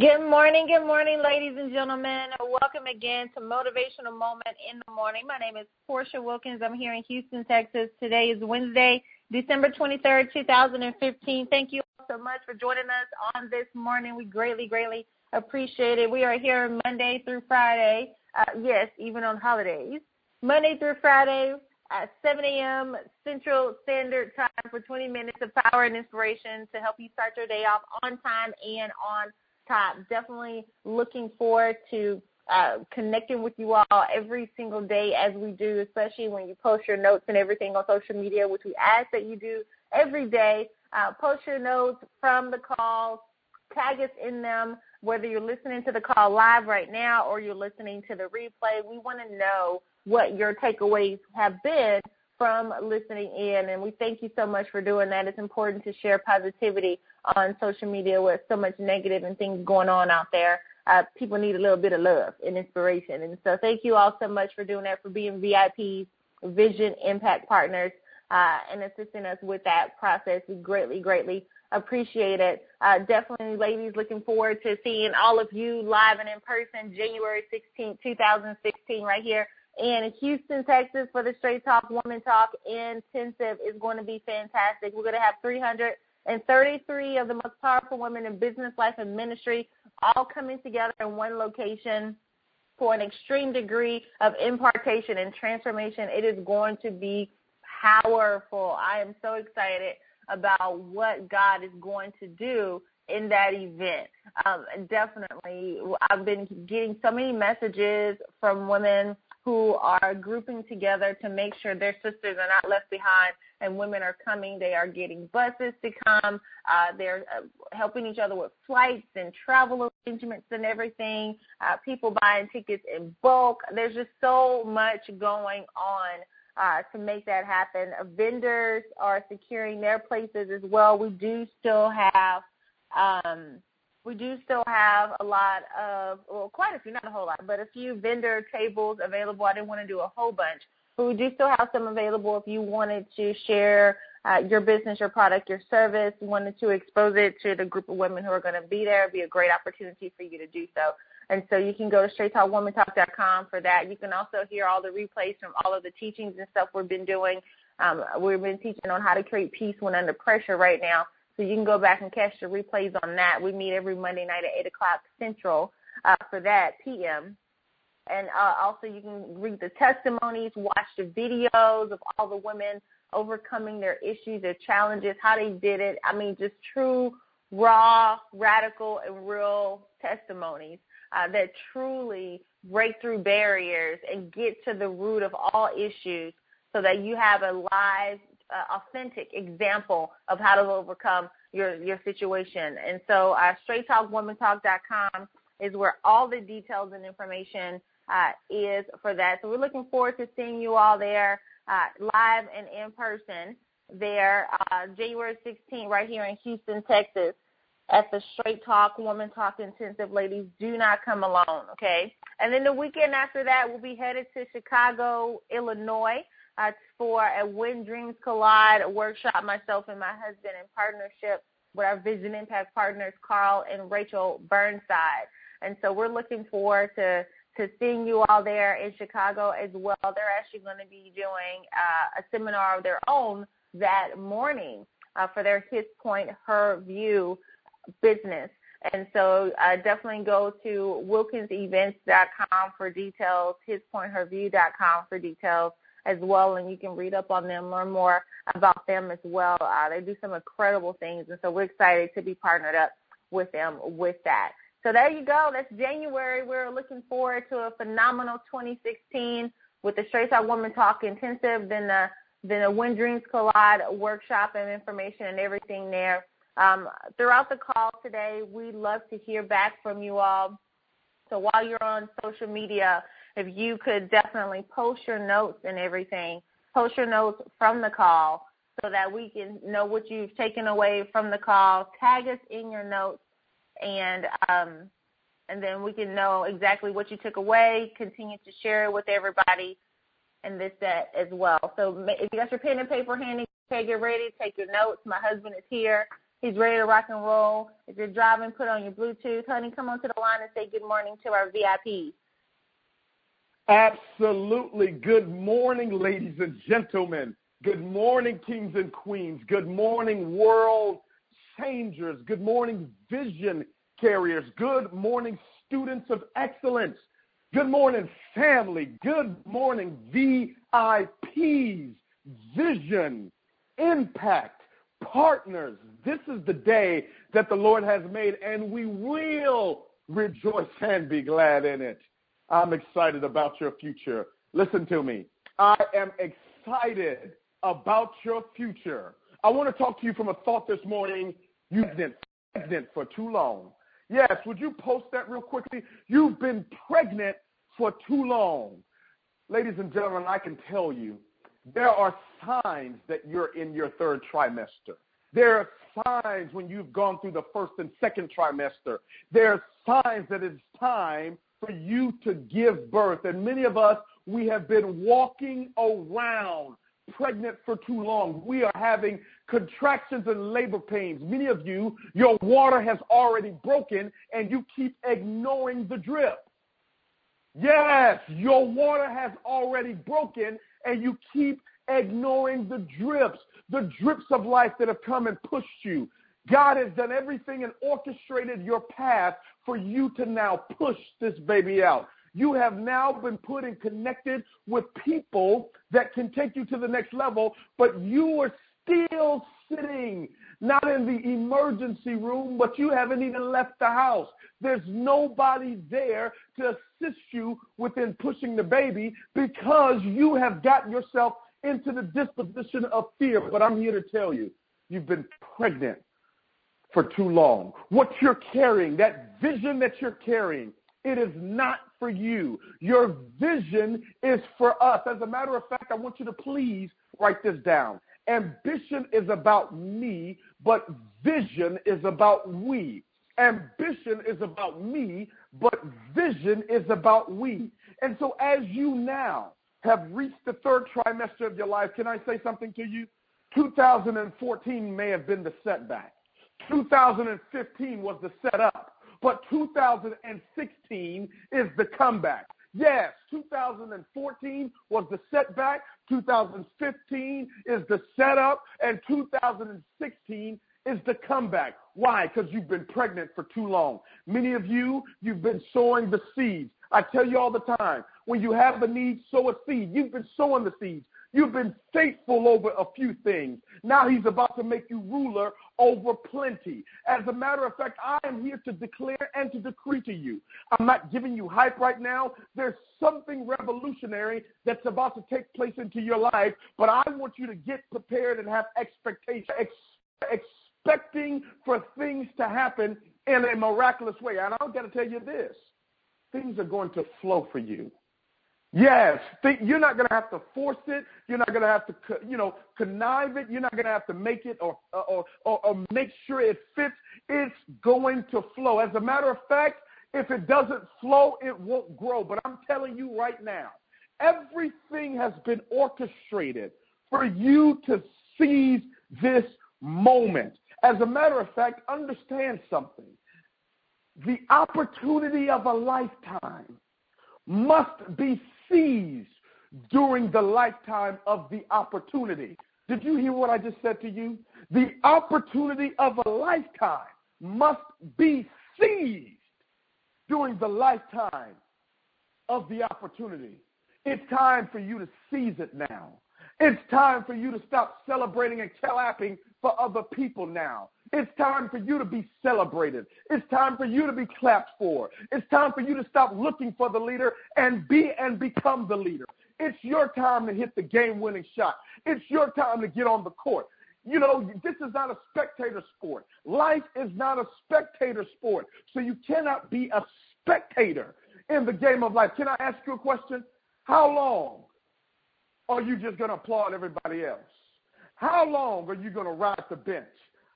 Good morning, good morning, ladies and gentlemen. Welcome again to Motivational Moment in the Morning. My name is Portia Wilkins. I'm here in Houston, Texas. Today is Wednesday, December 23rd, 2015. Thank you all so much for joining us on this morning. We greatly, greatly appreciate it. We are here Monday through Friday. Uh, yes, even on holidays. Monday through Friday at 7 a.m. Central Standard Time for 20 minutes of power and inspiration to help you start your day off on time and on top. Definitely looking forward to uh, connecting with you all every single day as we do, especially when you post your notes and everything on social media, which we ask that you do every day. Uh, post your notes from the calls, tag us in them, whether you're listening to the call live right now or you're listening to the replay. We want to know what your takeaways have been from listening in. And we thank you so much for doing that. It's important to share positivity on social media with so much negative and things going on out there. Uh, people need a little bit of love and inspiration. And so thank you all so much for doing that, for being VIPs, Vision Impact Partners, uh, and assisting us with that process. We greatly, greatly appreciate it. Uh, definitely, ladies, looking forward to seeing all of you live and in person January 16, 2016, right here in Houston, Texas for the Straight Talk Woman Talk Intensive is going to be fantastic. We're going to have 333 of the most powerful women in business, life, and ministry all coming together in one location for an extreme degree of impartation and transformation. It is going to be powerful. I am so excited about what God is going to do in that event. Um, definitely, I've been getting so many messages from women who are grouping together to make sure their sisters are not left behind and women are coming. They are getting buses to come. Uh, they're uh, helping each other with flights and travel arrangements and everything. Uh, people buying tickets in bulk. There's just so much going on uh, to make that happen. Uh, vendors are securing their places as well. We do still have um, we do still have a lot of, well, quite a few, not a whole lot, but a few vendor tables available. I didn't want to do a whole bunch, but we do still have some available if you wanted to share uh, your business, your product, your service, wanted to expose it to the group of women who are going to be there. It'd be a great opportunity for you to do so. And so you can go to straighttalkwomantalk.com for that. You can also hear all the replays from all of the teachings and stuff we've been doing. Um, we've been teaching on how to create peace when under pressure right now. So you can go back and catch the replays on that. We meet every Monday night at 8 o'clock Central uh, for that p.m. And uh, also you can read the testimonies, watch the videos of all the women overcoming their issues, their challenges, how they did it. I mean, just true, raw, radical, and real testimonies uh, that truly break through barriers and get to the root of all issues so that you have a live uh, authentic example of how to overcome your your situation. And so, uh, straighttalkwomantalk.com is where all the details and information is for that. So we're looking forward to seeing you all there, uh, live and in person there, uh, January 16th, right here in Houston, Texas, at the Straight Talk Woman Talk Intensive. Ladies, do not come alone, okay? And then the weekend after that, we'll be headed to Chicago, Illinois uh, for a When Dreams Collide workshop, myself and my husband in partnership with our Vision Impact partners, Carl and Rachel Burnside. And so we're looking forward to to seeing you all there in Chicago as well. They're actually going to be doing uh, a seminar of their own that morning uh, for their His Point, Her View business. And so uh, definitely go to wilkinsevents.com for details, hispointherview.com for details as well, and you can read up on them, learn more about them as well. Uh, they do some incredible things, and so we're excited to be partnered up with them with that. So there you go. That's January. We're looking forward to a phenomenal 2016 with the Straight Talk Woman Talk Intensive, then the then a When Dreams Collide workshop and information and everything there. Um, throughout the call today, we'd love to hear back from you all. So while you're on social media, if you could definitely post your notes and everything, post your notes from the call so that we can know what you've taken away from the call. Tag us in your notes and um, and then we can know exactly what you took away. Continue to share it with everybody in this set as well. So if you got your pen and paper handy, okay, get ready, take your notes. My husband is here He's ready to rock and roll. If you're driving, put on your Bluetooth. Honey, come onto the line and say good morning to our VIPs. Absolutely. Good morning, ladies and gentlemen. Good morning, kings and queens. Good morning, world changers. Good morning, vision carriers. Good morning, students of excellence. Good morning, family. Good morning, VIPs, vision, impact, partners. This is the day that the Lord has made, and we will rejoice and be glad in it. I'm excited about your future. Listen to me. I am excited about your future. I want to talk to you from a thought this morning. You've been pregnant for too long. Yes, would you post that real quickly? You've been pregnant for too long. Ladies and gentlemen, I can tell you there are signs that you're in your third trimester. There are signs when you've gone through the first and second trimester. There are signs that it's time for you to give birth. And many of us, we have been walking around pregnant for too long. We are having contractions and labor pains. Many of you, your water has already broken and you keep ignoring the drip. Yes, your water has already broken and you keep ignoring the drips, the drips of life that have come and pushed you. God has done everything and orchestrated your path for you to now push this baby out. You have now been put and connected with people that can take you to the next level, but you are still sitting not in the emergency room, but you haven't even left the house. There's nobody there to assist you within pushing the baby because you have gotten yourself into the disposition of fear. But I'm here to tell you, you've been pregnant for too long. What you're carrying, that vision that you're carrying, it is not for you. Your vision is for us. As a matter of fact, I want you to please write this down. Ambition is about me, but vision is about we. Ambition is about me, but vision is about we. And so as you now have reached the third trimester of your life, can I say something to you? 2014 may have been the setback. 2015 was the setup, but 2016 is the comeback. Yes, 2014 was the setback, 2015 is the setup, and 2016 is the comeback. Why? Because you've been pregnant for too long. Many of you, you've been sowing the seeds. I tell you all the time, when you have the need, sow a seed. You've been sowing the seeds. You've been faithful over a few things. Now he's about to make you ruler over plenty. As a matter of fact, I am here to declare and to decree to you. I'm not giving you hype right now. There's something revolutionary that's about to take place into your life, but I want you to get prepared and have expectation, ex- expecting for things to happen in a miraculous way. And I've got to tell you this things are going to flow for you. Yes, you're not going to have to force it. You're not going to have to, you know, connive it. You're not going to have to make it or, or, or, or make sure it fits. It's going to flow. As a matter of fact, if it doesn't flow, it won't grow. But I'm telling you right now, everything has been orchestrated for you to seize this moment. As a matter of fact, understand something. The opportunity of a lifetime must be seized during the lifetime of the opportunity. Did you hear what I just said to you? The opportunity of a lifetime must be seized during the lifetime of the opportunity. It's time for you to seize it now. It's time for you to stop celebrating and clapping for other people now. It's time for you to be celebrated. It's time for you to be clapped for. It's time for you to stop looking for the leader and be and become the leader. It's your time to hit the game winning shot. It's your time to get on the court. You know, this is not a spectator sport. Life is not a spectator sport. So you cannot be a spectator in the game of life. Can I ask you a question? How long are you just going to applaud everybody else? How long are you going to ride the bench?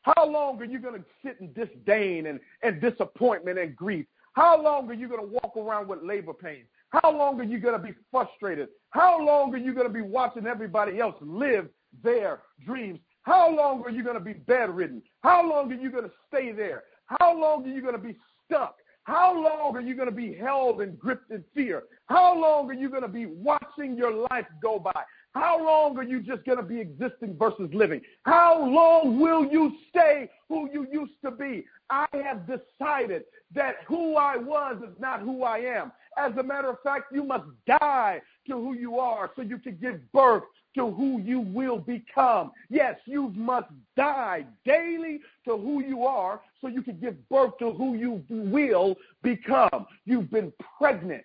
How long are you going to sit in disdain and, and disappointment and grief? How long are you going to walk around with labor pains? How long are you going to be frustrated? How long are you going to be watching everybody else live their dreams? How long are you going to be bedridden? How long are you going to stay there? How long are you going to be stuck? How long are you going to be held and gripped in fear? How long are you going to be watching your life go by? How long are you just going to be existing versus living? How long will you stay who you used to be? I have decided that who I was is not who I am. As a matter of fact, you must die to who you are so you can give birth to who you will become. Yes, you must die daily to who you are so you can give birth to who you will become. You've been pregnant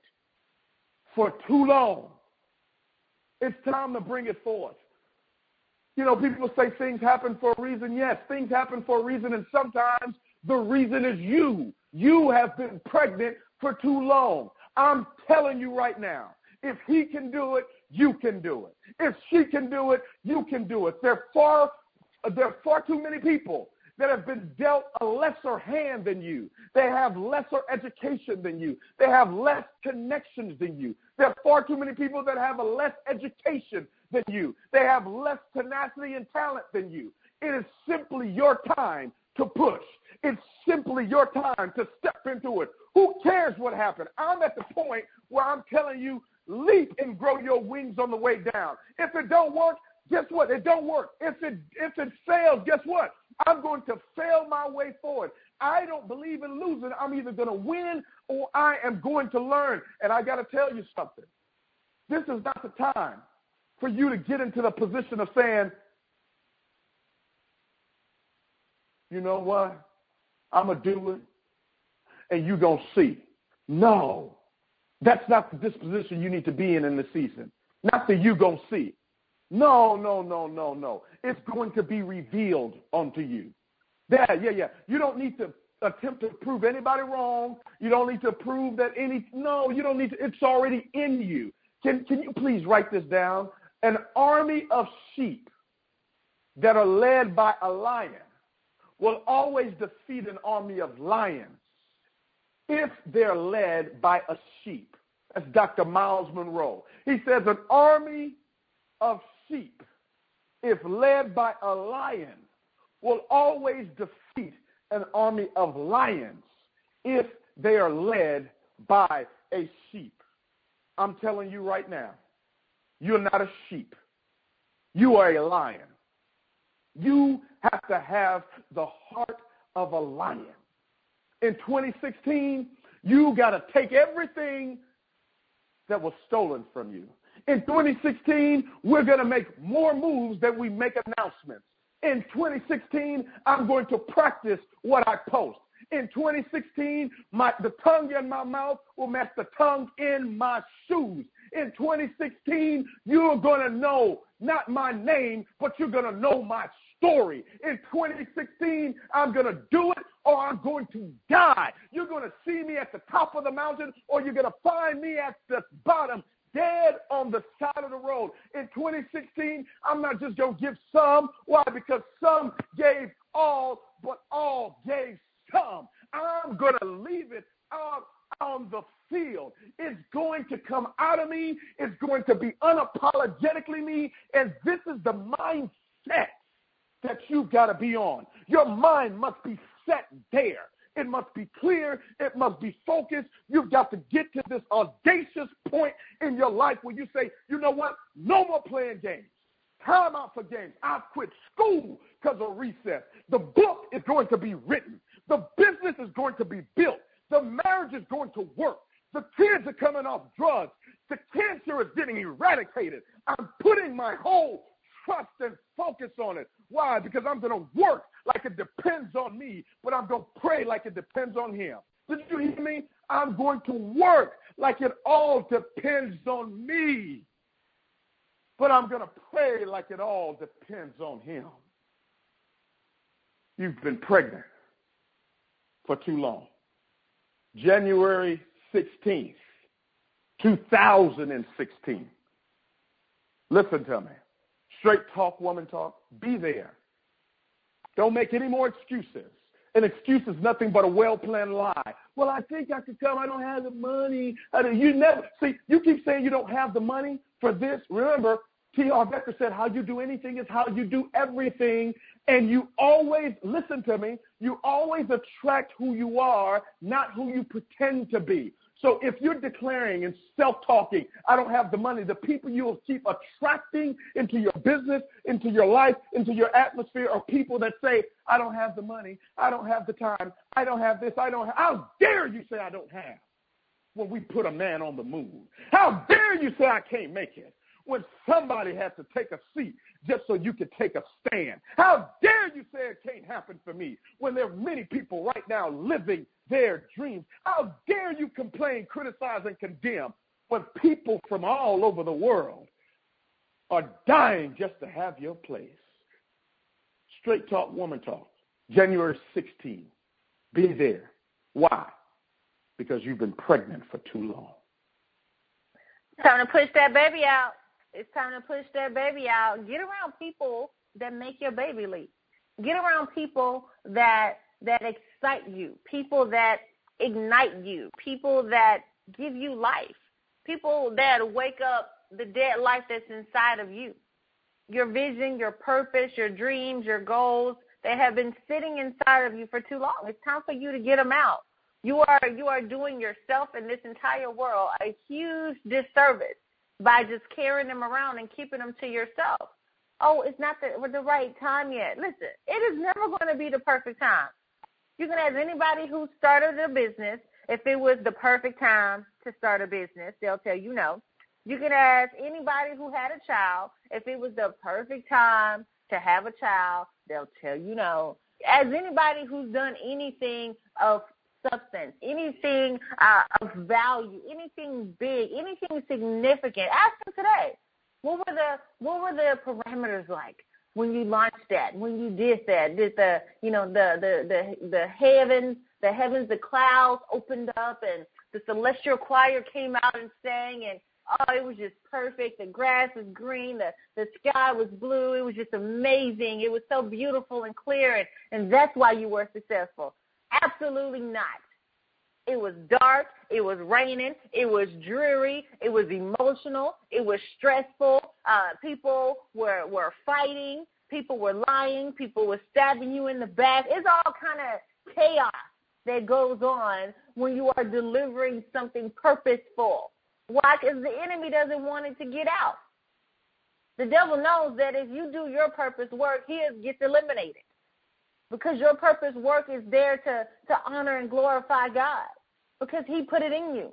for too long. It's time to bring it forth. You know, people say things happen for a reason. Yes, things happen for a reason, and sometimes the reason is you. You have been pregnant for too long. I'm telling you right now, if he can do it, you can do it. If she can do it, you can do it. There are far, there are far too many people that have been dealt a lesser hand than you. They have lesser education than you. They have less connections than you. There are far too many people that have a less education than you. They have less tenacity and talent than you. It is simply your time to push. It's simply your time to step into it. Who cares what happened? I'm at the point where I'm telling you, leap and grow your wings on the way down. If it don't work, guess what? It don't work. If it if it fails, guess what? I'm going to fail my way forward. I don't believe in losing. I'm either going to win or I am going to learn. And I got to tell you something. This is not the time for you to get into the position of saying, you know what? I'm going to do it and you're going to see. No. That's not the disposition you need to be in in the season. Not that you're going to see. No, no, no, no, no. It's going to be revealed unto you. Yeah, yeah, yeah. You don't need to attempt to prove anybody wrong. You don't need to prove that any. No, you don't need to. It's already in you. Can Can you please write this down? An army of sheep that are led by a lion will always defeat an army of lions if they're led by a sheep. That's Dr. Myles Munroe. He says an army of sheep, if led by a lion, will always defeat an army of lions if they are led by a sheep. I'm telling you right now, you're not a sheep. You are a lion. You have to have the heart of a lion. In 2016, you got to take everything that was stolen from you in 2016, we're going to make more moves than we make announcements. In 2016, I'm going to practice what I post. In 2016, my, the tongue in my mouth will match the tongue in my shoes. In 2016, you're going to know not my name, but you're going to know my story. In 2016, I'm going to do it or I'm going to die. You're going to see me at the top of the mountain or you're going to find me at the bottom dead on the side of the road. In 2016, I'm not just going to give some. Why? Because some gave all, but all gave some. I'm going to leave it out on the field. It's going to come out of me. It's going to be unapologetically me. And this is the mindset that you've got to be on. Your mind must be set there. It must be clear. It must be focused. You've got to get to this audacious point in your life where you say, you know what? No more playing games. Time out for games. I've quit school because of recess. The book is going to be written. The business is going to be built. The marriage is going to work. The kids are coming off drugs. The cancer is getting eradicated. I'm putting my whole trust and focus on it. Why? Because I'm going to work like it depends on me, but I'm going to pray like it depends on Him. Did you hear me? I'm going to work like it all depends on me, but I'm going to pray like it all depends on Him. You've been pregnant for too long. January 16th, 2016. Listen to me. Straight talk, woman talk. Be there. Don't make any more excuses. An excuse is nothing but a well-planned lie. Well, I think I could come. I don't have the money. You never see. You keep saying you don't have the money for this. Remember, T. Harv Eker said, How you do anything is how you do everything. And you always, listen to me, you always attract who you are, not who you pretend to be. So if you're declaring and self-talking, I don't have the money, the people you will keep attracting into your business, into your life, into your atmosphere are people that say, I don't have the money, I don't have the time, I don't have this, I don't have, how dare you say I don't have when we put a man on the moon? How dare you say I can't make it? when somebody had to take a seat just so you could take a stand. How dare you say it can't happen for me when there are many people right now living their dreams? How dare you complain, criticize, and condemn when people from all over the world are dying just to have your place? Straight talk, woman talk. January 16. Be there. Why? Because you've been pregnant for too long. Time to push that baby out. It's time to push that baby out. Get around people that make your baby leap. Get around people that that excite you, people that ignite you, people that give you life, people that wake up the dead life that's inside of you. Your vision, your purpose, your dreams, your goals, they have been sitting inside of you for too long. It's time for you to get them out. You are you are doing yourself and this entire world a huge disservice by just carrying them around and keeping them to yourself. Oh, it's not the, the right time yet. Listen, it is never going to be the perfect time. You can ask anybody who started a business if it was the perfect time to start a business. They'll tell you no. You can ask anybody who had a child if it was the perfect time to have a child. They'll tell you no. As anybody who's done anything of substance, anything uh, of value, anything big, anything significant. Ask them today. What were the what were the parameters like when you launched that? When you did that? Did the you know the the the the heavens the heavens the clouds opened up and the celestial choir came out and sang and oh it was just perfect. The grass was green. The the sky was blue. It was just amazing. It was so beautiful and clear and and that's why you were successful. Absolutely not. It was dark. It was raining. It was dreary. It was emotional. It was stressful. Uh, people were were fighting. People were lying. People were stabbing you in the back. It's all kind of chaos that goes on when you are delivering something purposeful. Why? Because the enemy doesn't want it to get out. The devil knows that if you do your purpose work, he gets eliminated because your purpose work is there to, to honor and glorify God because He put it in you.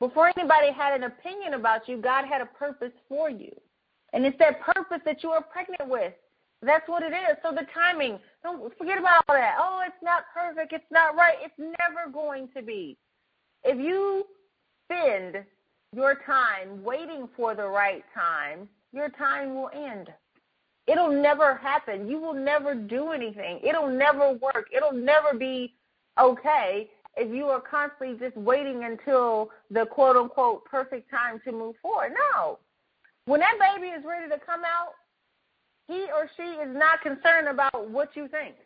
Before anybody had an opinion about you, God had a purpose for you. And it's that purpose that you are pregnant with. That's what it is. So the timing, don't forget about all that. Oh, it's not perfect. It's not right. It's never going to be. If you spend your time waiting for the right time, your time will end. It'll never happen. You will never do anything. It'll never work. It'll never be okay if you are constantly just waiting until the quote unquote perfect time to move forward. No. When that baby is ready to come out, he or she is not concerned about what you think.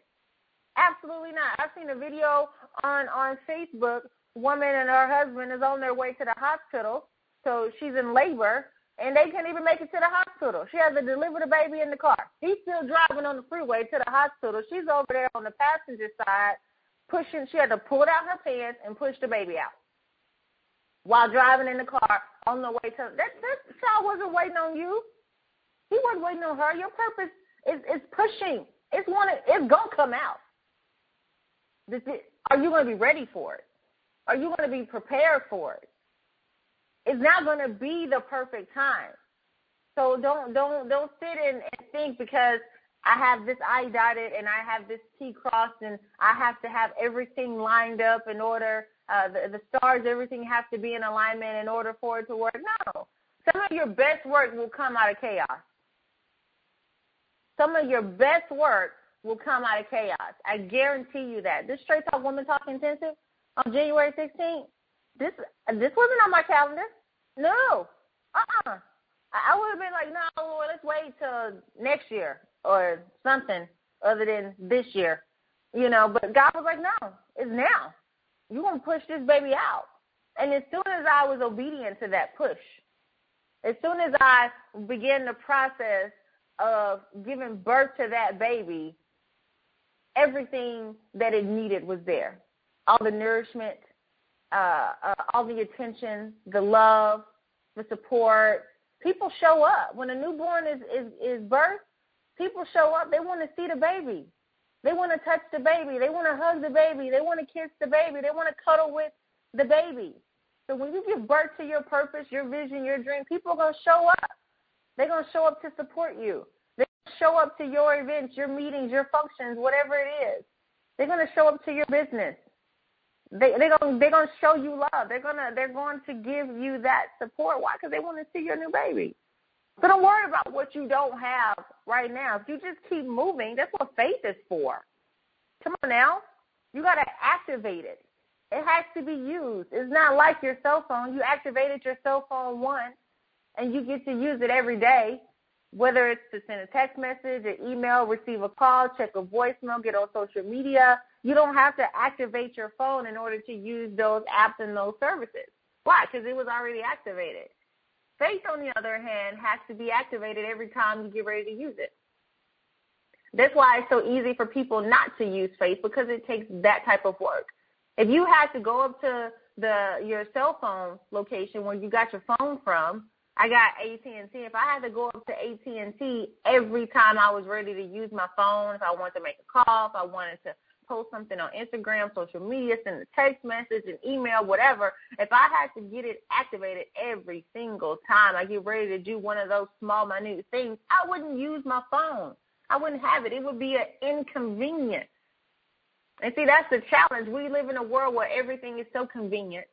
Absolutely not. I've seen a video on on Facebook. Woman and her husband is on their way to the hospital, so she's in labor, and they can't even make it to the hospital. She has to deliver the baby in the car. He's still driving on the freeway to the hospital. She's over there on the passenger side pushing. She had to pull down her pants and push the baby out while driving in the car on the way to. That that child wasn't waiting on you. He wasn't waiting on her. Your purpose is is pushing. It's one. It's gonna come out. Are you to be ready for it? Are you to be prepared for it? it's not to be the perfect time. So don't don't don't sit and, and think because I have this I dotted and I have this T crossed and I have to have everything lined up in order uh, the, the stars everything has to be in alignment in order for it to work. No, some of your best work will come out of chaos. Some of your best work will come out of chaos. I guarantee you that. This Straight Talk Woman Talk Intensive on January 16th. This this wasn't on my calendar. No. Uh-uh. I would have been like, no, Lord, let's wait till next year or something other than this year. You know, but God was like, no, it's now. You're going to push this baby out. And as soon as I was obedient to that push, As soon as I began the process of giving birth to that baby, everything that it needed was there. All the nourishment, uh, uh, all the attention, the love, the support. People show up when a newborn is is is birthed. People show up. They want to see the baby. They want to touch the baby. They want to hug the baby. They want to kiss the baby. They want to cuddle with the baby. So when you give birth to your purpose, your vision, your dream, people are going to show up. They're going to show up to support you. They're going to show up to your events, your meetings, your functions, whatever it is. They're going to show up to your business. They they're going they're going to show you love. They're going to they're going to give you that support. Why? Because they want to see your new baby. So don't worry about what you don't have right now. If you just keep moving, that's what faith is for. Come on now. You got to activate it. It has to be used. It's not like your cell phone. You activated your cell phone once and you get to use it every day, whether it's to send a text message, an email, receive a call, check a voicemail, get on social media. You don't have to activate your phone in order to use those apps and those services. Why? Because it was already activated. Faith, on the other hand, has to be activated every time you get ready to use it. That's why it's so easy for people not to use faith because it takes that type of work. If you had to go up to the your cell phone location where you got your phone from, I got AT&T. If I had to go up to AT&T every time I was ready to use my phone, if I wanted to make a call, if I wanted to post something on Instagram, social media, send a text message, an email, whatever, if I had to get it activated every single time I get ready to do one of those small, minute things, I wouldn't use my phone. I wouldn't have it. It would be an inconvenience. And see, that's the challenge. We live in a world where everything is so convenient.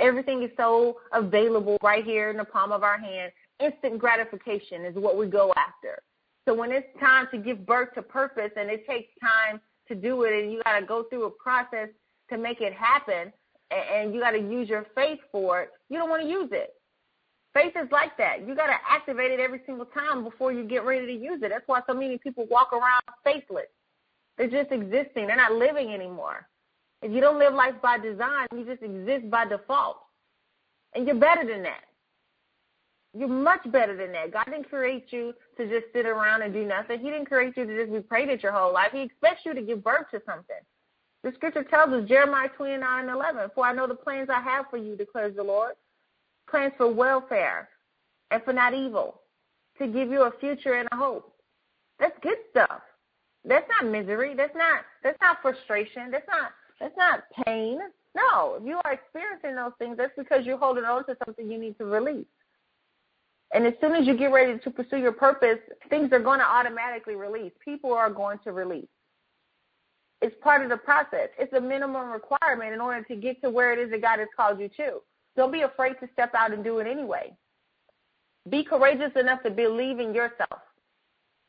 Everything is so available right here in the palm of our hand. Instant gratification is what we go after. So when it's time to give birth to purpose and it takes time to do it and you got to go through a process to make it happen and you got to use your faith for it, you don't want to use it. Faith is like that. You got to activate it every single time before you get ready to use it. That's why so many people walk around faithless. They're just existing. They're not living anymore. If you don't live life by design, you just exist by default. And you're better than that. You're much better than that. God didn't create you to just sit around and do nothing. He didn't create you to just be prayed your whole life. He expects you to give birth to something. The scripture tells us, Jeremiah 29 and 11, For I know the plans I have for you, declares the Lord, plans for welfare and for not evil, to give you a future and a hope. That's good stuff. That's not misery. That's not that's not frustration. That's not that's not pain. No, if you are experiencing those things, that's because you're holding on to something you need to release. And as soon as you get ready to pursue your purpose, things are going to automatically release. People are going to release. It's part of the process. It's a minimum requirement in order to get to where it is that God has called you to. Don't be afraid to step out and do it anyway. Be courageous enough to believe in yourself.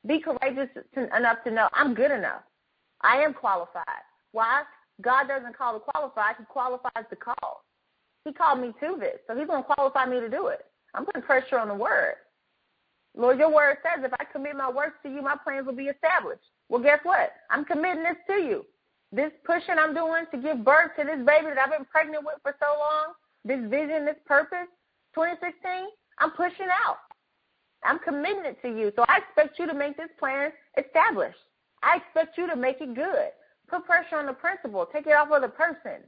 Be courageous enough to know I'm good enough. I am qualified. Why? God doesn't call the qualified, He qualifies the call. He called me to this, so He's going to qualify me to do it. I'm putting pressure on the word. Lord, your word says if I commit my works to you, my plans will be established. Well, guess what? I'm committing this to you. This pushing I'm doing to give birth to this baby that I've been pregnant with for so long, this vision, this purpose, 2016, I'm pushing out. I'm committing it to you. So I expect you to make this plan established. I expect you to make it good. Put pressure on the principal. Take it off of the person.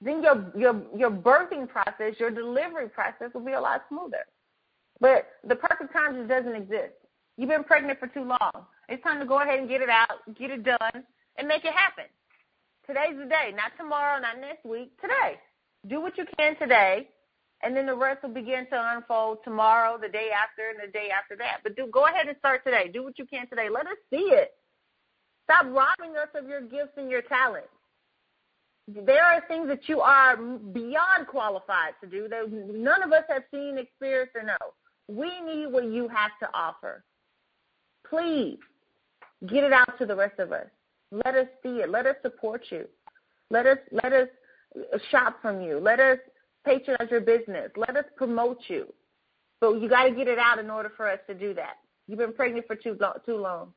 Then your your your birthing process, your delivery process will be a lot smoother. But the perfect time just doesn't exist. You've been pregnant for too long. It's time to go ahead and get it out, get it done, and make it happen. Today's the day, not tomorrow, not next week. Today. Do what you can today and then the rest will begin to unfold tomorrow, the day after, and the day after that. But do go ahead and start today. Do what you can today. Let us see it. Stop robbing us of your gifts and your talents. There are things that you are beyond qualified to do that none of us have seen, experienced, or know. We need what you have to offer. Please get it out to the rest of us. Let us see it. Let us support you. Let us let us shop from you. Let us patronize your business. Let us promote you. But you got to get it out in order for us to do that. You've been pregnant for too long, too long.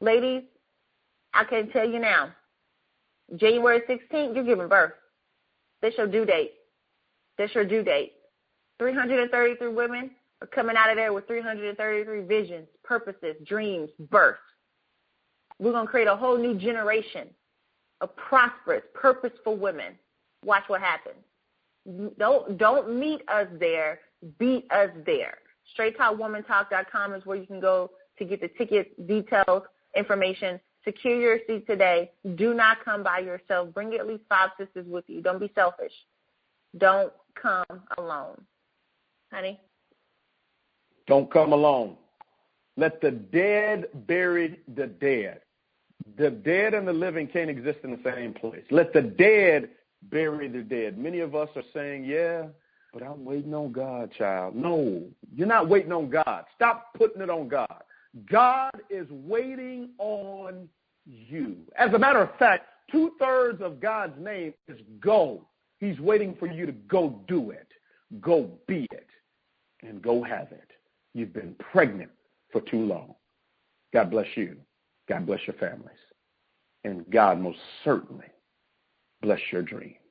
Ladies, I can tell you now, January 16th, you're giving birth. That's your due date. That's your due date. 333 women are coming out of there with 333 visions, purposes, dreams, birth. We're going to create a whole new generation of prosperous, purposeful women. Watch what happens. Don't don't meet us there. Beat us there. StraightTalkWomanTalk.com is where you can go to get the ticket details, information. Secure your seat today. Do not come by yourself. Bring at least five sisters with you. Don't be selfish. Don't come alone. Honey? Don't come alone. Let the dead bury the dead. The dead and the living can't exist in the same place. Let the dead bury the dead. Many of us are saying, yeah, but I'm waiting on God, child. No, you're not waiting on God. Stop putting it on God. God is waiting on you. As a matter of fact, two thirds of God's name is go. He's waiting for you to go do it, go be it, and go have it. You've been pregnant for too long. God bless you. God bless your families. And God most certainly bless your dreams.